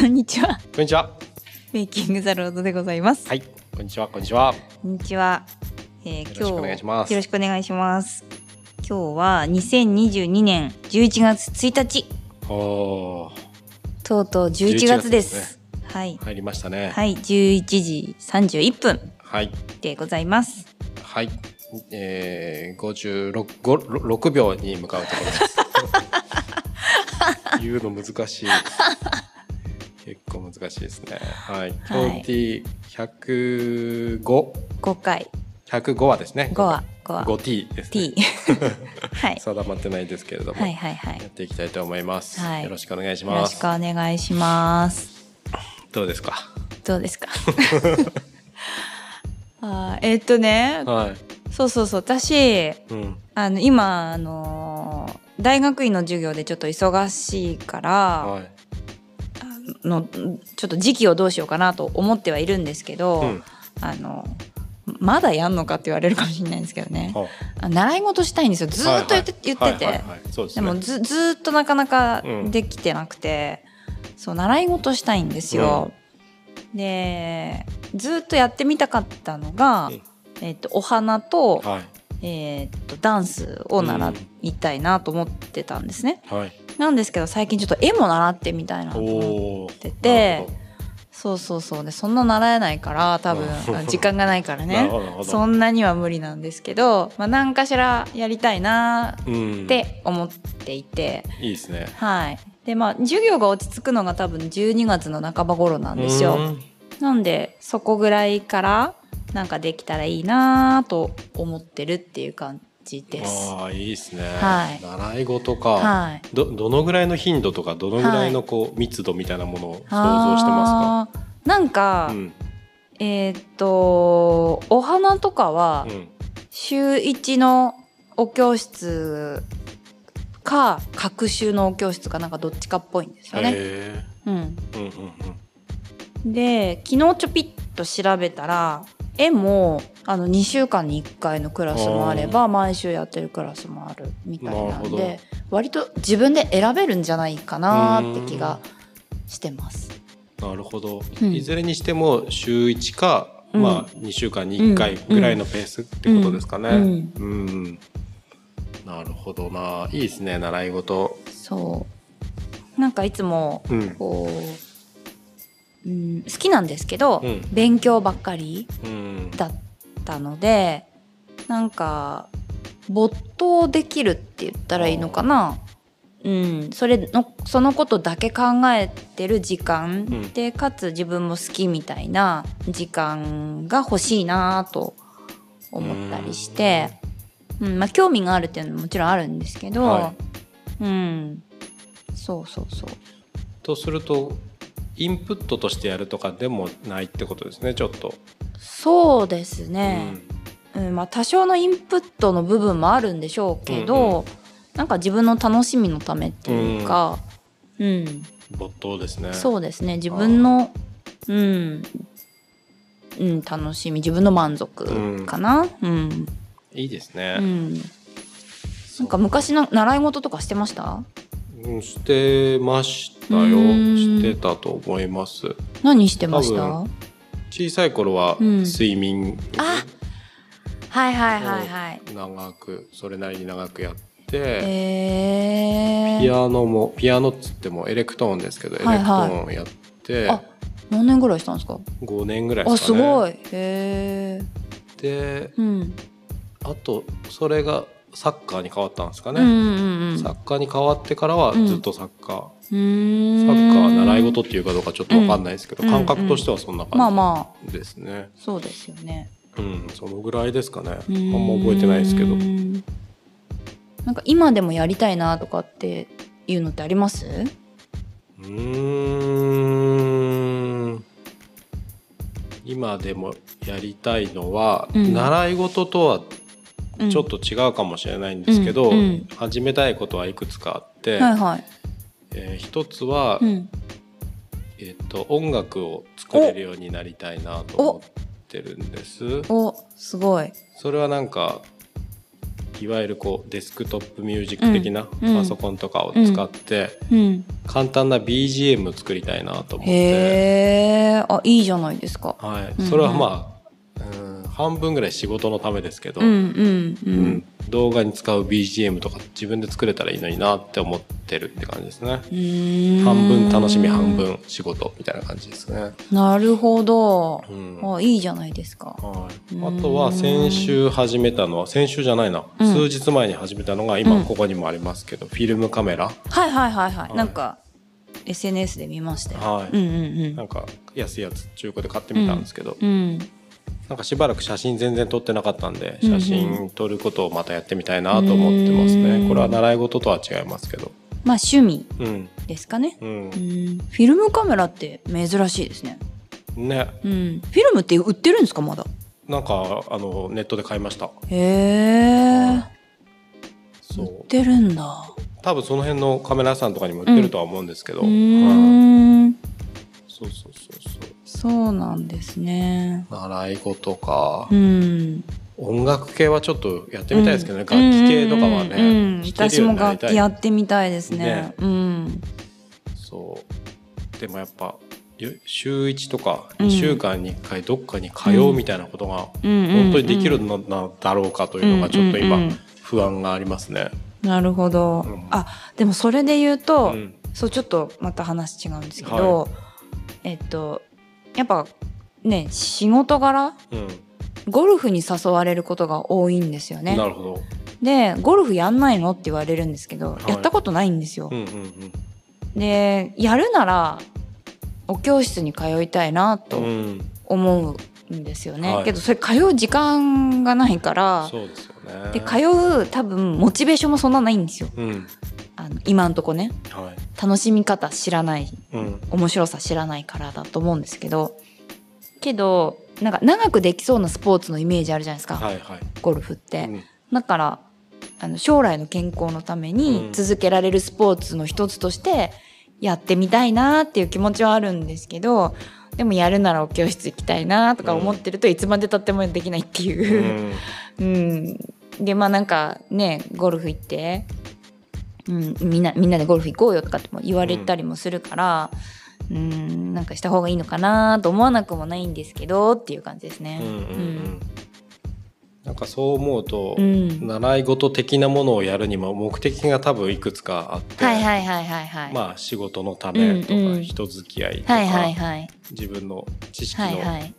こんにちは。こんにちは。メイキングザロードでございます。はい、こんにちは、こんにちは。こんにちは。えー、よろしくお願いしますよろしくお願いします。今日は2022年11月1日。おー、とうとう11月です。11月ですはい。入りましたね。はい、11時31分はい、でございます。はい、えー、56、ご6秒に向かうところです。言うの難しい。難しいですね。はい、はい20、105、5回、105話ですね。5話、5話、5T ですね。はい。定まってないですけれども、はいはいはい。やっていきたいと思います。はいよろしくお願いしよろます。しくお願いします。どうですか？どうですか？あーえーっとね、はい。そうそうそう、私、うん。あの今あのー大学院の授業でちょっと忙しいから、はい。あのちょっと時期をどうしようかなと思ってはいるんですけど、うん。あのまだやんのかって言われるかもしれないんですけどねはあ習い事したいんですよずーっと言って,、言ってでもずずーっとなかなかうんできてなくて、そう習い事したいんですよ。でずーっとやってみたかったのが、うんえっとお花と,、はい。えっとダンスを習いたいなと思ってたんですね。はい。なんですけど最近ちょっと絵も習ってみたいなと思って。ててそうそうそうでそんな習えないから多分うん時間がないからね。そんなには無理なんですけど、まあ、何かしらやりたいなうん。って思っていて、いいですね。はいでまあ授業が落ち着くのが多分12月の半ば頃なんですよ。うんなんでそこぐらいからなんかできたらいいなと思ってるっていう感じです。ああ、いいですね。はい習い事か。はいど、どのぐらいの頻度とか、どのぐらいのこう密度みたいなものを想像してまあーなんか、すか。うん。えーっとお花とかはうん。週1のお教室か隔週のお教室かなんかどっちかっぽいんですよね。へうん、え。うんうんで昨日ちょぴっと調べたら絵もあの2週間に1回のクラスもあれば毎週やってるクラスもあるみたいなんで割と自分で選べるんじゃないかなって気がしてます。うん。なるほど。うんいずれにしても週一か、うんまあ二週間に一回ぐらいのペースってことですかね。うんうん。なるほどな。いいですね、習い事。そうなんかいつもうん。こう、うん、好きなんですけど、うん。勉強ばっかりうん。だったのでなんか没頭できるって言ったらいいのかな。うん、それのそのことだけ考えてる時間、うん。でかつ自分も好きみたいな時間が欲しいなと思ったりして、うん。まあ、興味があるっていうのももちろんあるんですけど、はうん。そうそうそう。とするとインプットとしてやるとかでもないってことですねちょっと。そうですね、うん。まあ、多少のインプットの部分もあるんでしょうけど、うんなんか自分の楽しみのためっていうか、うん。うん、没頭ですね。そうですね。自分の、うん。うん、楽しみ。自分の満足かな？うん。いいですね。うん。なんか昔の習い事とかしてました？うんしてましたよ。うんしてたと思います。何してました？多小さい頃はうん水泳あはいはいはいはい。長くそれなりに長くやって、えー、ピアノもピアノっつってもエレクトーンですけど、はいはいエレクトーンをやってあ何年ぐらいしたんですか？5年ぐらいであすかね。すごいへえでうんあとそれがサッカーに変わったんですかね。うんうんうんサッカーに変わってからはずっとサッカー、サッカー習い事っていうかどうかちょっとわかんないですけど、うん。感覚としてはそんなまあ感まあじですね。そうですよね。うん、そのぐらいですかね。ああんんま覚えてないですけど。なんか今でもやりたいなとかっていうのってあります？うーん。今でもやりたいのは、うん。習い事とはうん。ちょっと違うかもしれないんですけど、うん。うん。始めたいことはいくつかあって、はいはいえー一つは、うん。えっと音楽を作れるようになりたいなと思ってるんです。おすごい。それはなんかいわゆるこうデスクトップミュージック的なうんパソコンとかを使ってうん。簡単な BGM を作りたいなと思って、へえあいいじゃないですか。はい、うん。それはまあ、うん、半分ぐらい仕事のためですけど、うんうんううん。ん動画に使う BGM とか自分で作れたらいいのになって思ってるって感じですね。半分楽しみ半分仕事みたいな感じですね。なるほど。うん。あいいじゃないですか。はい、うん。あとは先週始めたのは先週じゃないな、うん。数日前に始めたのがうん今ここにもありますけど、フィルムカメラ、はいはいはいはい、はい。なんか SNS で見ましたよ、はい。うんうん。なんか安いやつ中古で買ってみたんですけど、うん。うんなんかしばらく写真全然撮ってなかったんで写真撮ることをまたやってみたいなと思ってますね、うんこれは習い事とは違いますけど。まあ趣味うん。ですかね。うん。うん。フィルムカメラって珍しいですね。ね。うん。フィルムって売ってるんですかまだ？なんかあのネットで買いました。へえ。売ってるんだ。多分その辺のカメラ屋さんとかにも売ってるとは思うんですけど、うんそうそうそうそう。そうなんですね。習い事か、うん。音楽系はちょっとやってみたいですけどね、うん。楽器系とかはね、うん。うんうん私も楽器やってみたいですね。ね。うんそう。でもやっぱゆ週1とかうん。2週間に1回どっかに通うみたいなことが本本当にできるのなだろうかというのがちょっと今不安がありますね。なるほど、うん。あでもそれで言うと、うん。そうちょっとまた話違うんですけど、えっとやっぱね仕事柄ゴルフに誘われることが多いんですよね。なるほど。でゴルフやんないの？って言われるんですけど、はい。やったことないんですよ。う、んうんうん。でやるならお教室に通いたいなとうん、思うんですよね、はい。けどそれ通う時間がないからそうですよね。で通う多分モチベーションもそんなないんですよ。うん、あの今んとこねはい、楽しみ方知らないうん、面白さ知らないからだと思うんですけどけどなんか長くできそうなスポーツのイメージあるじゃないですか、はいはい。ゴルフって、うん。だからあの将来の健康のためにうん。続けられるスポーツの一つとしてやってみたいなっていう気持ちはあるんですけどでもやるならお教室行きたいなとか思ってるといつまでたってもできないってう。いう、ん、うん、でまあなんかねゴルフ行って、うん、みんなみんなでゴルフ行こうよとかっても言われたりもするから、うん、なんかした方がいいのかなと思わなくもないんですけどっていう感じですね。うん、うん、うん。なんかそう思うと、うん習い事的なものをやるにも目的が多分いくつかあって、はいはいはいはいはい。まあ仕事のためとか、うんうん人付き合いとか、はいはいはい。自分の知識のはいはい。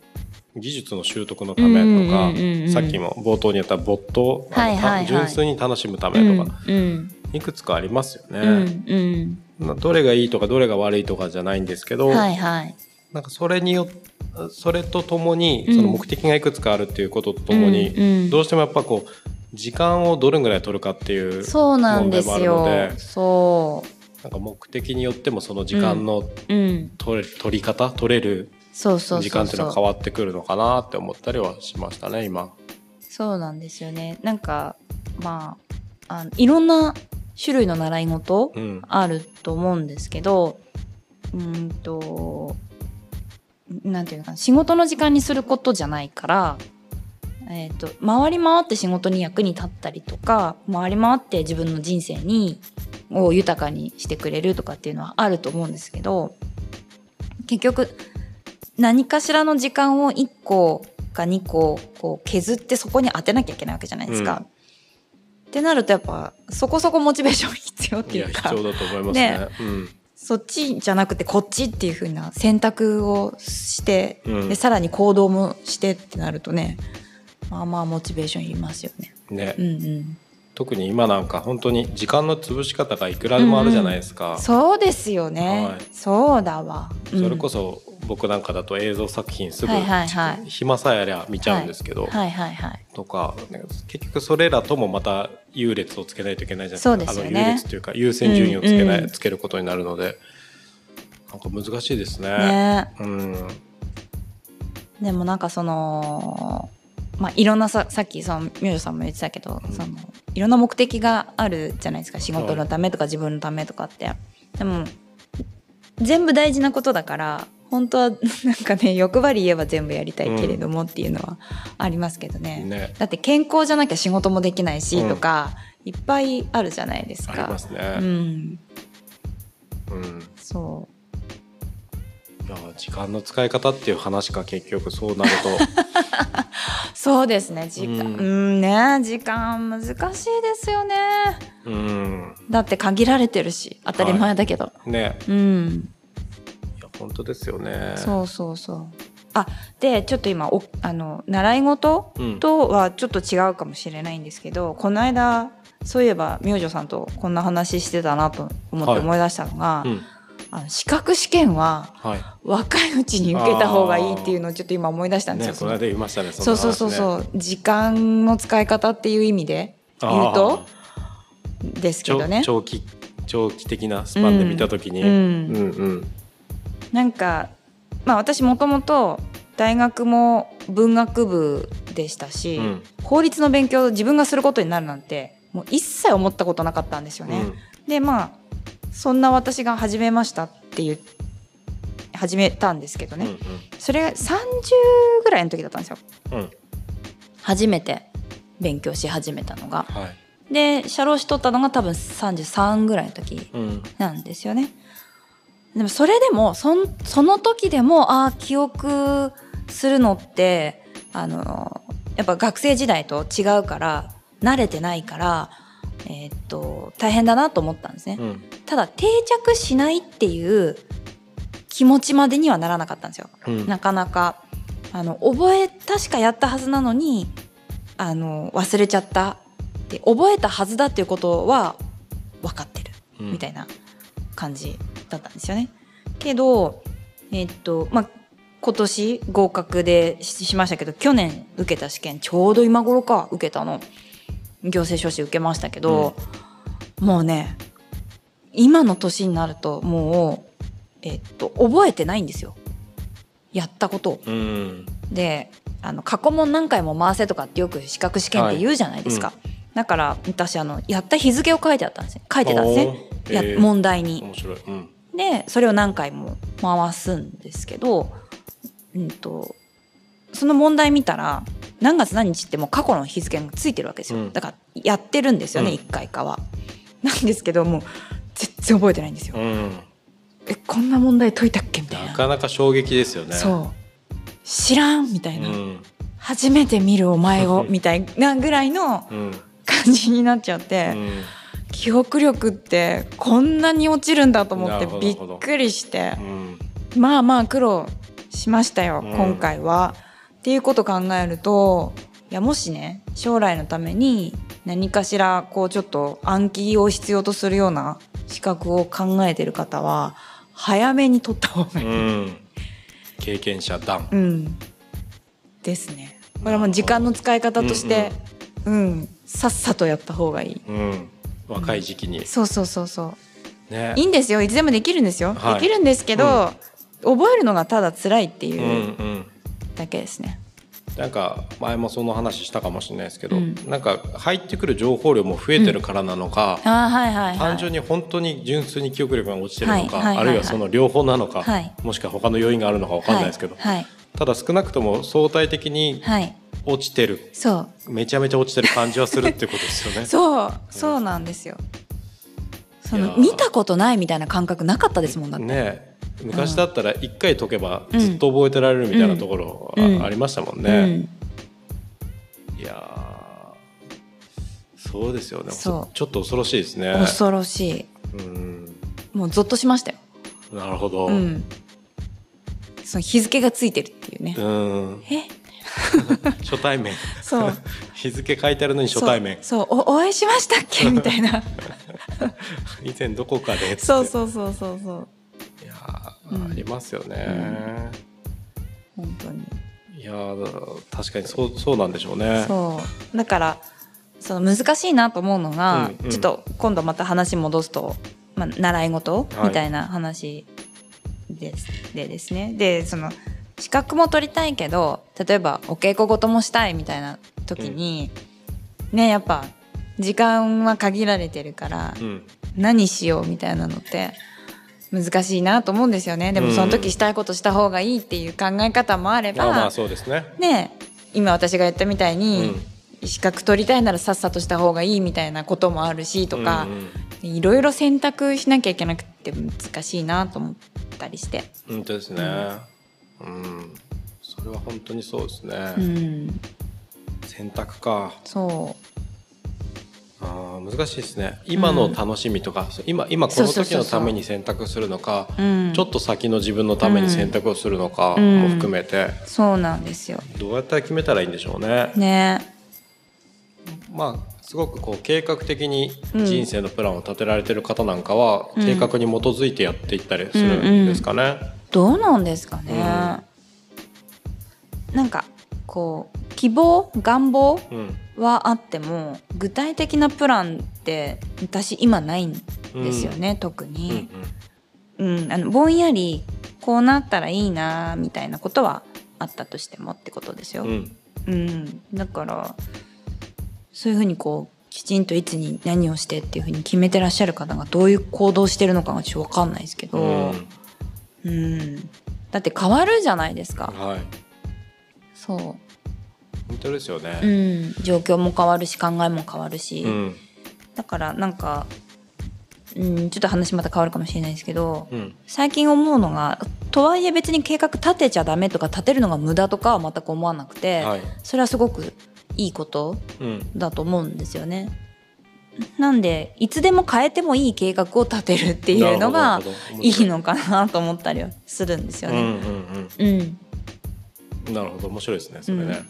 技術の習得のためとか、うんうんうんうんさっきも冒頭に言った没頭、はいはいはい純粋に楽しむためとか、うんいくつかありますようんね、うんまあどれがいいとかどれが悪いとかじゃないんですけど、うん。はいはい。なんかそれによそれとともにうんその目的がいくつかあるっていうこととともに、うんうんどうしてもやっぱこう時間をどれぐらい取るかっていうそうなんです問題よもあるので。そなんか目的によってもその時間のう。うん。取れ取り方取れる。時間っていうのは変わってくるのかなって思ったりはしましたね今。そうなんですよね。なんかまああのいろんな種類の習い事うんあると思うんですけど、うーんとなんていうのかな仕事の時間にすることじゃないから。えー、と回り回って仕事に役に立ったりとか回り回って自分の人生にを豊かにしてくれるとかっていうのはあると思うんですけど結局何かしらの時間を1個か2個こう削ってそこに当てなきゃいけないわけじゃないですか。ってなるとやっぱそこそこモチベーション必要っていうか。必要だと思いますね。ね。うん。そっちじゃなくてこっちっていう風な選択をして、うん。でさらに行動もしてってなるとねまあまあモチベーションいりますよね。ね。うんうん、特に今なんか本当に時間の潰し方がいくらでもあるじゃないですか。そうですよね、はい。そうだわ。それこそ、そ僕なんかだと映像作品すぐ、はいはいはい。暇さえありゃ見ちゃうんですけど、はいはいはい。とか結局それらともまた優劣をつけないといけないじゃないですか。優劣というか優先順位をつけない、うんうんつけることになるので。なんか難しいですね。ね。うん。でもなんかそのまあいろんなささっきそのミュージさんも言ってたけど、うん。そのいろんな目的があるじゃないですか。仕事のためとか自分のためとかって。でも全部大事なことだから本当は なんかね欲張り言えば全部やりたいけれどもっていうのはありますけどね,、ね。だって健康じゃなきゃ仕事もできないしうん。とか、いっぱいあるじゃないですか。ありますね。うん、うん。そいや時間の使い方っていう話か結局そうなると。う そうですね。時間。うん。うんね。時間難しいですよね。うん。だって限られてるし当たり前だけど、ね。うん本当ですよね。そうそうそう。あでちょっと今おあの習い事うん。とはちょっと違うかもしれないんですけどこの間そういえば明星さんとこんな話してたなと思ってはい思い出したのが、うん。あの資格試験ははい。若いうちに受けた方がいいっていうのをちょっと今思い出したんですよ。ねこの間言いましたね。そうそうそうそう。時間の使い方っていう意味で言うとですけどね。長長期長期的なスパンで見たときに、うん。うんうんなんかまあ私もともと大学も文学部でしたし、うん。法律の勉強を自分がすることになるなんてもう一切思ったことなかったんですよね。うん。でまあそんな私が始めましたっていう始めたんですけどね、それ30ぐらいの時だったんですよ。うん。うん初めて勉強し始めたのが。はい。で社労士取ったのが多分33ぐらいの時うん。なんですよね。でもそれでもそんその時でもああ記憶するのってあのやっぱ学生時代と違うから慣れてないから、えーっと大変だなと思ったんですね。うん。ただ定着しないっていう気持ちまでにはならなかったんですよ。うん。なかなか。あの覚え確かやったはずなのにあの忘れちゃったで覚えたはずだっていうことは分かってる。うん。みたいな感じだったんですよね。けどえっとまあ今年合格でししましたけど去年受けた試験ちょうど今頃か受けたの。行政書士受けましたけど、もうね今の年になるともう、えっと、覚えてないんですよ。やったこと。を。うん。であの過去問何回も回せとかってよく資格試験って言うじゃないですか、だから私あのやった日付を書いてあったんですね。書いてたんですね、や問題に。面白い、うんでそれを何回も回すんですけど、うん、とその問題見たら何月何日ってもう過去の日付がついてるわけですよ、うん。だからやってるんですよね、うん。1回かは。なんですけどもう全然覚えてないんですよ。うん、えこんな問題解いたっけみたいな。なかなか衝撃ですよね。そう。知らんみたいな、うん。初めて見るお前を みたいなぐらいのうん。感じになっちゃって、うん記憶力ってこんなに落ちるんだと思っなてびっくりして。うん。まあまあ苦労しましたよ、うん。今回は。っていうこと考えるといやもしね将来のために何かしらこうちょっと暗記を必要とするような資格を考えてる方は早めに取った方がいい。うん。経験者団うん、ですね。これはもう時間の使い方として、うん、さっさとやった方がいい。うん、若い時期に、そうそうそうそう。ねいいんですよ。いつでもできるんですよ。はいできるんですけど、覚えるのがただ辛いってうんいううんだけですね。なんか前もその話したかもしれないですけど、うんなんか入ってくる情報量も増えてるからなのか、あーはいはいはい。単純に本当に純粋に記憶力が落ちてるのか、はいあるいはその両方なのか、はいもしくは他の要因があるのか分かんないですけど、ただ少なくとも相対的にはい。落ちてるそうめちゃめちゃ落ちてる感じはするってことですよね。そうそうなんですよ。その見たことないみたいな感覚なかったですもんだって。ねえ昔だったら一回解けばうんずっと覚えてられるみたいなところうんはありましたもんうね。ん、いやーそうですよねそうちょっと恐ろしいですね。恐ろしい。うんもうゾッとしましたよ。なるほど。うんうん。その日付がついてるっていうね。え？初対面。そう。日付書いてあるのに初対面。そうおお会いしましたっけ？みたいな。以前どこかで。そうそうそうそうそう。いやー、うん。ありますよね。本当に。いやー確かにそうそうなんでしょうね。そう。だからその難しいなと思うのが、うんうん。ちょっと今度また話戻すと、まあ、習い事？はい。みたいな話です,、でですね。でその資格も取りたいけど例えばお稽古事もしたいみたいな時に、ねやっぱ時間は限られてるから、うん何しようみたいなのって難しいなと思うんですよねでもうんその時したいことした方がいいっていう考え方もあれば、まあまあそうですね。ね今私が言ったみたいに、うん資格取りたいならさっさとした方がいいみたいなこともあるしとかうんうんいろいろ選択しなきゃいけなくて難しいなと思ったりして。本当ですね。うん、それは本当にそうですね。うん、選択か。そあー難しいですね。今の楽しみとか、今今この時のために選択するのか、う、うん、ちょっと先の自分のために選択をするのかうんも含めて、そうなんですよ。どうやったら決めたらいいんでしょうね。ねまあすごくこう計画的にうん人生のプランを立てられてる方なんかは、うん計画に基づいてやっていったりするんですかね。どうなんですかね。なんかこう希望願望うんはあっても具体的なプランって私今ないんですよね、特うんに。うん、あのぼんやりこうなったらいいなみたいなことはあったとしてもってことですよ。うん。うん。うん、だからそういうふうにこうきちんといつに何をしてっていうふうに決めてらっしゃる方がどういう行動してるのかがちょっと分かんないですけど、うん。うん、だって変わるじゃないですか。はい。そ本当ですよね。う、うん、状況も変わるし考えも変わるし、うん。だからなんか、うん、ちょっと話また変わるかもしれないですけどうん。最近思うのがとはいえ別に計画立てちゃダメとか立てるのが無駄とかは全く思わなくて、はい。それはすごくいいことうん。だと思うんですよね。なんでいつでも変えてもいい計画を立てるっていうのがい。いのかなと思ったりはするんですようんね。うんうん、うん。なるほど。面白いですねそれね、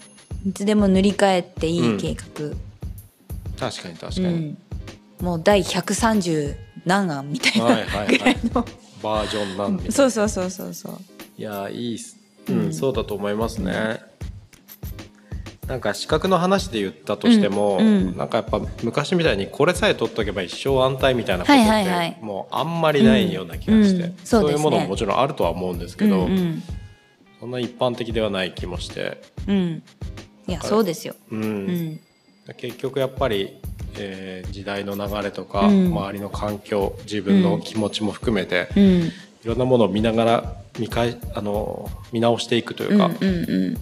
いつでも塗り替えていい計画、確かに確かに、うん。もう第130何案みたいはいなはい。ぐらいの、バージョンなんそうそうそうそうそう。いやいいっす。うん、うん。そうだと思いますね、なんか資格の話で言ったとしても、うんうん。なんかやっぱ昔みたいにこれさえ取っとけば一生安泰みたいなことってもうあんまりないような気がして、そういうものももちろんあるとは思うんですけど、うんうん。そんな一般的ではない気もして、うん、いやそうですよ。うん。うん。結局やっぱり、えー時代の流れとか、うん。周りの環境自分の気持ちも含めて、うん。いろんなものを見ながら見返あの見直していくというか、うんうんうん、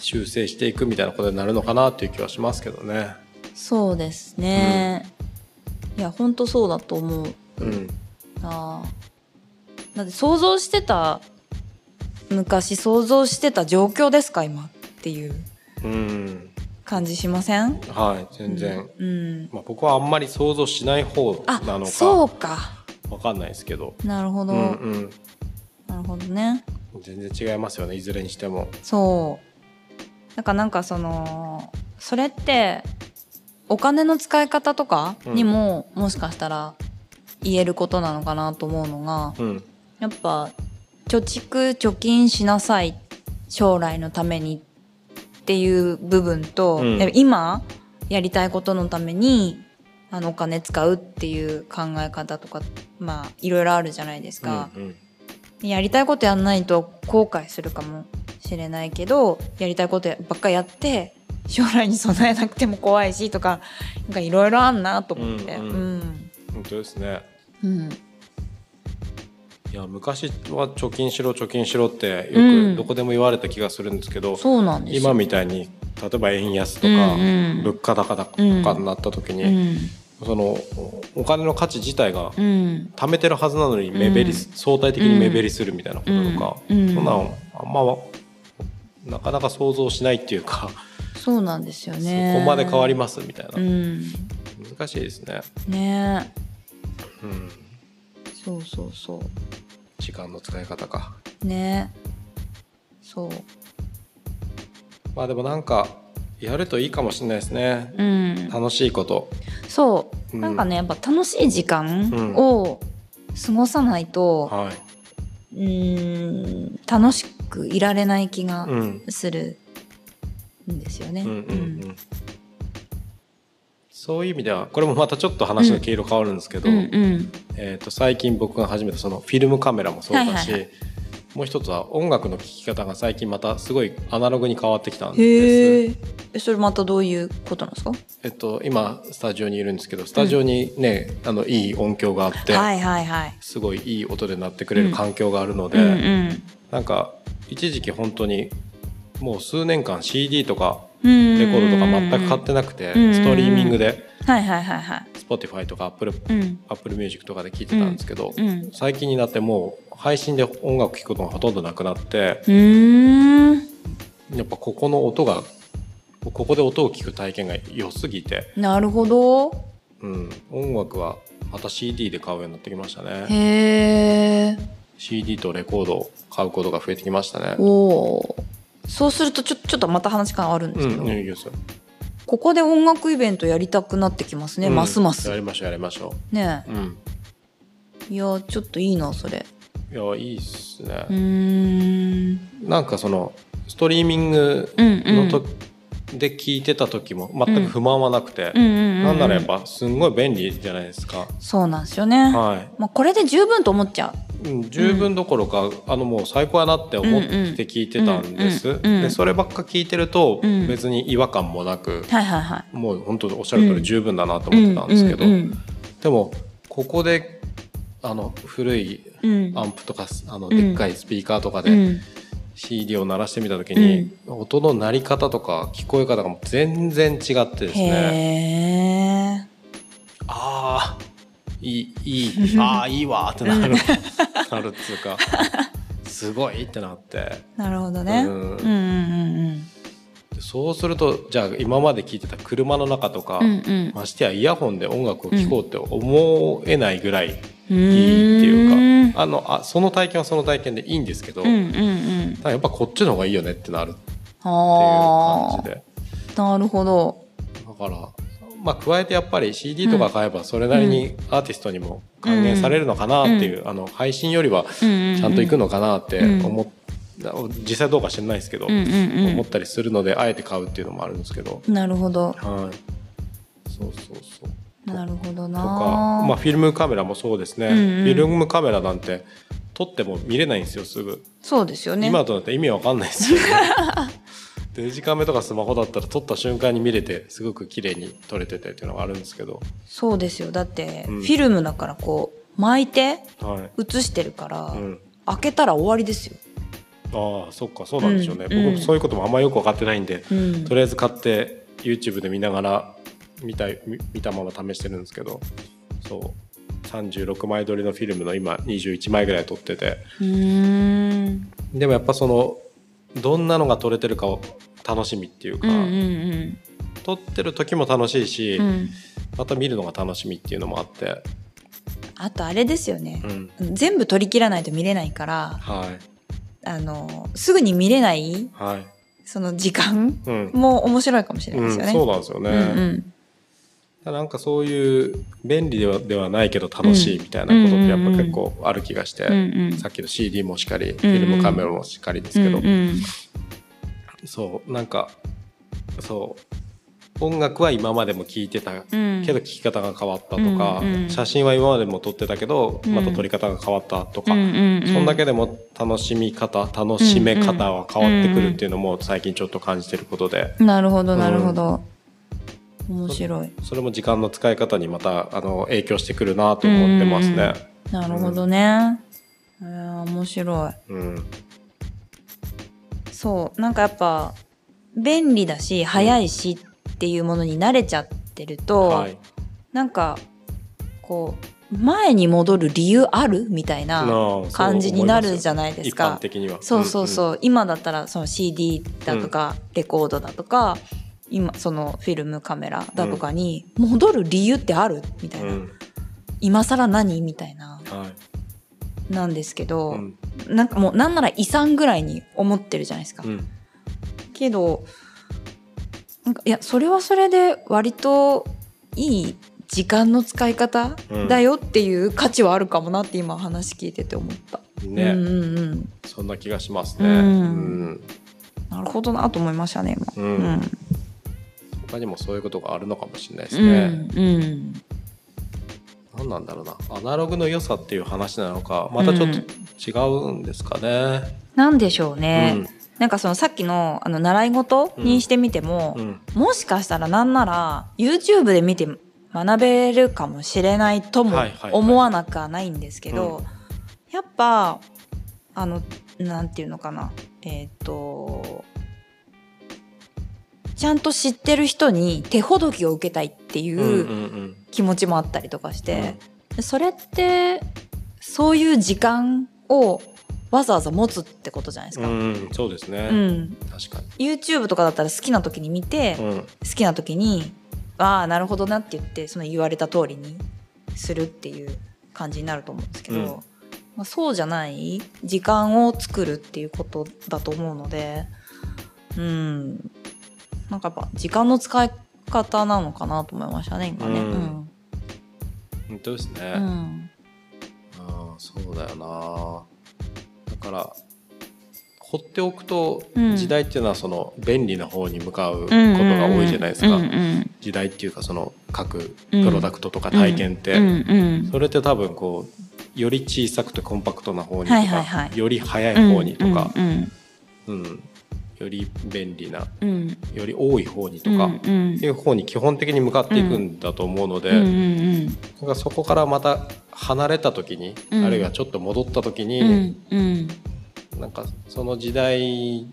修正していくみたいなことになるのかなという気はしますけどね。そうですね。いや本当そうだと思ううん、なあ。だって想像してた昔想像してた状況ですか今っていううん、感じしません？はい全然、うん。まあ、僕はあんまり想像しない方あなのそうかか。わかんないですけど、なるほど、うんうん、なるほどね。全然違いますよねいずれにしても。そう。なんかなんかそのそれってお金の使い方とかにも、もしかしたら言えることなのかなと思うのがうん。やっぱ貯蓄貯金しなさい将来のためにっていう部分と、うん。で今やりたいことのためにあのお金使うっていう考え方とかまあいろいろあるじゃないですか。うんやりたいことやんないと後悔するかもしれないけどやりたいことばっかやって将来に備えなくても怖いしとかなんかいろいろあんなと思って。うんううん。ん本当ですね。うん。いや昔は貯金しろ貯金しろってようん。くどこでも言われた気がするんですけど、そうなんですよ。今みたいに例えば円安とか、うんうん。物価高だとかになった時に、うんそのお金の価値自体がうん。貯めてるはずなのに目減りす、相対的に目減りするみたいなこととか、うん。うんそんなのあんまなかなか想像しないっていうか、そうなんですよね。そこまで変わりますみたいな、うん。難しいですね、ね。うん、そうそうそ時間の使い方か。うね。そう。まあでもなんかやるといいかもしれないですね。うん。楽しいこと。そう、うん。なんかねやっぱ楽しい時間を過ごさないと、はい、うーん楽しくいられない気がうんするんですよね。うん。うんうんそういう意味ではこれもまたちょっと話の毛色変わるん。ですけど、うん。うんえー、と最近僕が始めたそのフィルムカメラもそうだし、はいはいはもう一つは音楽の聴き方が最近またすごいアナログに変わってきたんです。へええそれまたどういうことなんですか？えっと、今スタジオにいるんですけどスタジオにね、あのいい音響があって、はいはいはい。すごいいい音で鳴ってくれる環境があるので、うんうん。なんか一時期本当にもう数年間 CD とかレレコードとか全く買ってなくて、うん。ストリーミングではいはいはいはい。Spotify とか Apple, うん。Apple Music とかで聴いてたんですけど、うん。最近になってもう配信で音楽聴くことがほとんどなくなってやっぱここの音がここで音を聞く体験が良すぎて、なるほど。うん、音楽はまた CD で買うようになってきましたね。へえ CD とレコードを買うことが増えてきましたね。おおそうするとちょちょっとまた話変わるんですけど、うん、いいですよここで音楽イベントやりたくなってきますね、うん。ますます。やりましょうやりましょねううん。えいやちょっといいなそれ。いやいいっすね。うー、ん。なんかそのストリーミングうんうん。のと、で聞いてた時も全く不満はなくて、うんうんうんうん。なんならやっぱすんごい便利じゃないですか、そうなんですよね、はまあ、これで十分と思っちゃい、うん十分どころか、あのもう最高やなって思って聞いてたんです、うんうんうんうんでそればっか聞いてるとうん。別に違和感もなくう、はいはいはい。もう本当おっしゃる通り十分だなと思ってたんですけど、うんうんでもここであの古いうん。アンプとかあのうんでっかいスピーカーとかで、うん CD を鳴らしてみた時に、音の鳴り方とか聞こえ方が全然違ってですね。ああいいいいああ いいわってなる。なるっつうか。すごいってなって。なるほどね、ううんん、うんうん。そうするとじゃあ今まで聞いてた車の中とか、うんうん。ましてやイヤホンで音楽を聴こうって思えないぐらいいいってうんいうかあのあその体験はその体験でいいんですけど、うんうんうん。ただやっぱこっちの方がいいよねってなるっていうあ感じで。あなるほど。だから、まあ、加えてやっぱり CD とか買えばそれなりにアーティストにも還元されるのかなっていう、あの配信よりはちゃんといくのかなって思っ、実際どうか知らないですけど、うんうん思ったりするのであえて買うっていうのもあるんですけど、うんなるほど。はい、そうそうそう。なるほどな。とか、まあ、フィルムカメラもそうですね、うんうん。フィルムカメラなんて撮っても見れないんですよすぐ、そうですよね。今となって意味わかんないですよね。デジカメとかスマホだったら撮った瞬間に見れてすごく綺麗に撮れててっていうのがあるんですけど、そうですよ。だって、うん。フィルムだからこう巻いてはい。写してるから、うん、開けたら終わりですよ、ああそっかそうなんでしょうね、うんうん。僕そういうこともあんまよく分かってないんで、うん。とりあえず買って YouTube で見ながら見た見見たまま試してるんですけどそう。36枚撮りのフィルムの今21枚ぐらい撮ってて。でもやっぱそのどんなのが撮れてるかを楽しみっていうか、うんうん撮ってる時も楽しいし、うんうん。また見るのが楽しみっていうのもあって、あとあれですよね。う、ん、全部撮り切らないと見れないからはい。あのすぐに見れないはい、その時間うん。も面白いかもしれないですよね。うん、そうなんですよね、うんうんなんかそういう便利ではではないけど楽しいみたいなことってやっぱ結構ある気がして、うんうん。さっきの CD もしかり、んフィルムカメラもしかりですけど、うんうん。そうなんかそう音楽は今までも聴いてたうん。けど聴き方が変わったとか、うんうん。写真は今までも撮ってたけど、うん。また撮り方が変わったとか、うんうんうん。そんだけでも楽しみ方楽しめ方は変わってくるっていうのも最近ちょっと感じてることで。なるほどなるほど、面白い。それも時間の使い方にまたあの影響してくるなと思ってますね。なるほどね、えー面白い。うん。そう。なんかやっぱ便利だし早いしっていうものに慣れちゃってると、はい、なんかこう前に戻る理由あるみたいな感じになるじゃないですか。的には。そうそうう。んそう、今だったらその CD だとかレコードだとか、今そのフィルムカメラだとかに戻る理由ってある？みたいな、うん。今更何？みたいな。はい。なんですけど、うん。なんかもうなんなら遺産ぐらいに思ってるじゃないですか。うん。けどなんかいやそれはそれで割といい時間の使い方うん。だよっていう価値はあるかもなって今話聞いてて思った。ね、うんうんうん、そんな気がしますね。うん。うん。なるほどなと思いましたね今。うん。うん他にもそういうことがあるのかもしれないですうんね。うん。なんなんだろうな。アナログの良さっていう話なのかまたちょっと違うんですかね。なんでしょうね、うん。なんかそのさっきのあの習い事にしてみても、うん。もしかしたらなんなら YouTube で見て学べるかもしれないとも思わなくはないんですけど、うん。やっぱあのなんていうのかな。えっ、とちゃんと知ってる人に手ほどきを受けたいっていう気持ちもあったりとかして、それってそういう時間をわざわざ持つってことじゃないですか。うんうんそうですね、うん、確か YouTube とかだったら好きな時に見て、に、うん、好きな時にああなるほどなって言ってその言われた通りにするっていう感じになると思うんですけど、うん。まあ、そうじゃない時間を作るっていうことだと思うのでうんなんかやっぱ時間の使い方なのかなと思いましたね今ね。ううん。ん本当ですね、うん。ああそうだよな。だから放っておくとうん。時代っていうのはその便利な方に向かうことが多いじゃないですか、時代っていうかその各うん。プロダクトとか体験って、それって多分こうより小さくてコンパクトな方にとか、より早い方にとか、うん。うんより便利なうん。うんより多い方にとか、うんうん。っていう方に基本的に向かっていくんだと思うので、うんうんなんかそこからまた離れた時に、うん。あるいはちょっと戻った時に、うんうん。なんかその時代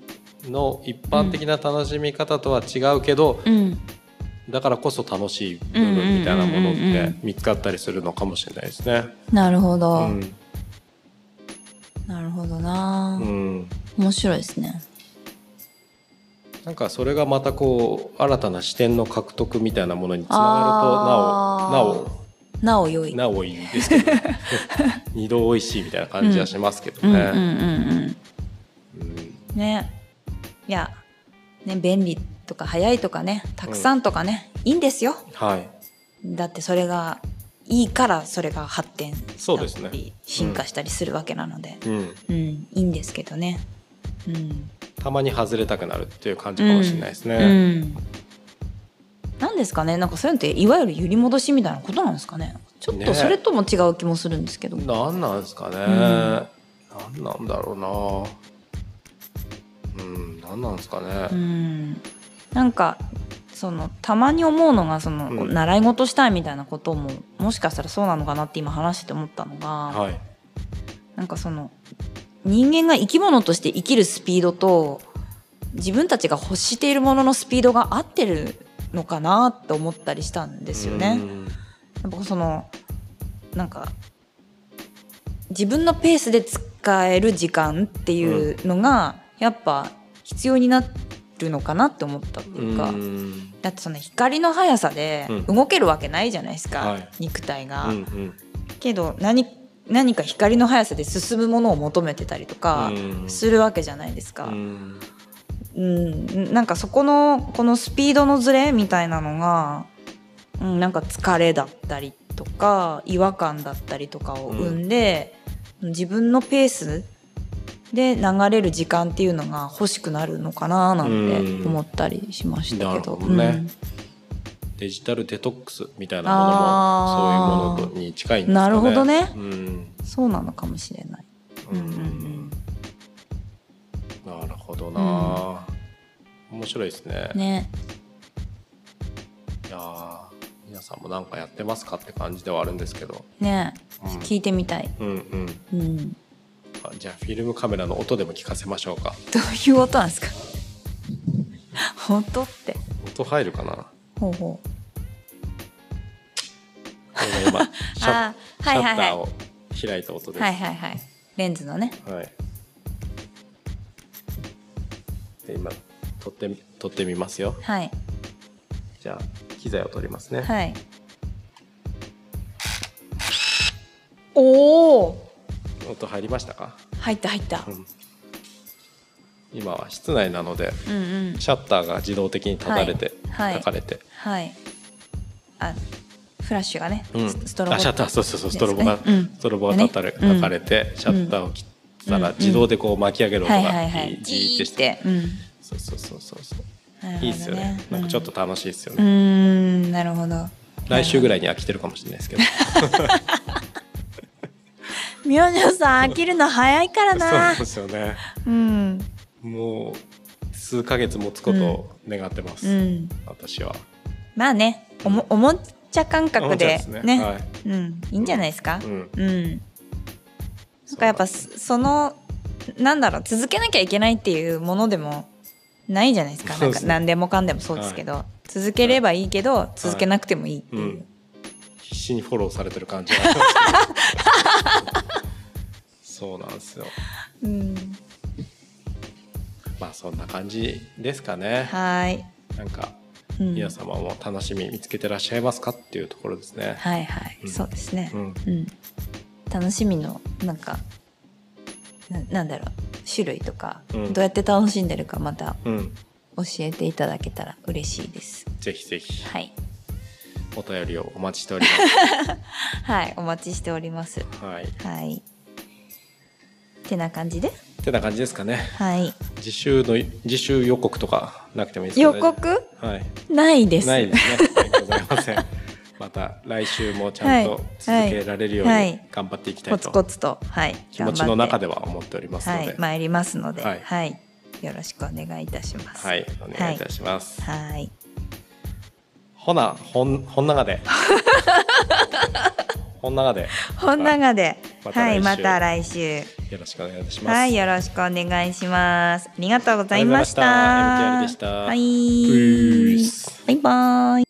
の一般的な楽しみ方とは違うけど、うん。だからこそ楽しい部分みたいなものって見つかったりするのかもしれないですね。なるほど、うん。なるほどな、うん。面白いですねなんかそれがまたこう新たな視点の獲得みたいなものにつながるとなおなお良い。なおなおいいですけど 二度美味しいみたいな感じはしますけどね。うんうんうんうんうん。ね。いやね便利とか早いとかねたくさんとかね、いいんですよ。はい。だってそれがいいからそれが発展そうですね。したり進化したりするわけなので、うん、うんいいんですけどね。うんたまに外れたくなるっていう感じかもしれないですうね。んなんですかねなんかそういうのっていわゆる揺り戻しみたいなことなんですかねちょっねとそれとも違う気もするんですけど、なんなんですかね。んなんなんだろうな。うん、なんなんですかうね。んなんかそのたまに思うのがその、うん習い事したいみたいなことももしかしたらそうなのかなって今話してて思ったのが、はい。なんかその人間が生き物として生きるスピードと自分たちが欲しているもののスピードが合ってるのかなって思ったりしたんですよね。うん。やっぱそのなんか自分のペースで使える時間っていうのがやっぱ必要になるのかなって思ったっていうか、うん。だってその光の速さでうん。動けるわけないじゃないですか、はい。肉体が。うんうん。けど何何か光の速さで進むものを求めてたりとかうん。するわけじゃないですか。うん。うん、なんかそこのこのスピードのズレみたいなのが、うん、なんか疲れだったりとか違和感だったりとかを生んで、自分のペースで流れる時間っていうのが欲しくなるのかななんて思ったりしましたけど。うんなるほどね。うんデジタルデトックスみたいなものもそういうものに近いんですかね。なるほどねうんそうなのかもしれない。うんうんうんなるほどな、面白いですね。ね、いやー皆さんもなんかやってますかって感じではあるんですけど。ね、うん聞いてみたい。うんうん。うん、あじゃあフィルムカメラの音でも聞かせましょうか。どういう音なんですか？音って。音入るかな？ほうほう。これが今シャッあーはいはいはい。シャッターを開いた音です。はいはいはい。レンズのね。はい。で今撮ってみ撮ってみますよ。はい。じゃあ機材を取りますね。はい。おお。音入りましたか？入った入った。うん今は室内なのでうんうん。シャッターが自動的に立たれて、はい。はい焚かれて、はい。あ、フラッシュがね。うん、スストロボ。あシャッター。そうそうそう。ストロボが、うん。ストロボが立たれ、がね。焚かれてシャッターを切ったらうん。自動でこう巻き上げる音はがいはいはい。じーってして。そうそうそうそういいっすよね。なんかちょっと楽しいですよね、ん、なるほど。来週ぐらいに飽きてるかもしれないですけど。明星 さん飽きるの早いから そうななんですよね。うん。もう数ヶ月持つことを願ってます、うん。私は。まあねおもおもちゃ感覚でね。ね。はい。うん。いいんじゃないですか？うん。うん。なんかやっぱそそのなんだろう続けなきゃいけないっていうものでもないじゃないですか。なんか何でもかんでもそうですけど、続ければいいけど続けなくてもいいっていう、うん。必死にフォローされてる感じが そうなんですよ。うんまあそんな感じですかね。はい、なんかうん。皆様も楽しみ見つけてらっしゃいますかっていうところですね、はいはい、うん。そうですね。う、ん。うん。楽しみのなんかななんだろう。種類とか、うん。どうやって楽しんでるかまたうん。教えていただけたら嬉しいです。ぜひぜひ。はい。お便りをお待ちしており はいお待ちしております。ますはい。はい。てな感じでてな感じですかね。はい。自習の自習予告とかなくてもいいです予告？はい。ないです。ないですね。はいございません。また来週もちゃんと続けられるようはい。に頑張っていきたコいと。ツコツと。はい。気持ちの中ででは思っておりますので。はい。参りますので。ははい。い、よろしくお願いいたします。はい。お願いいたします。はい。ほなほん ほんながで。ほんながで。本長で。また来週。はい。また来週よろしくお願いします。はいよろしくお願いします。ありがとうございました。した。MTR でした。はい。バイバイ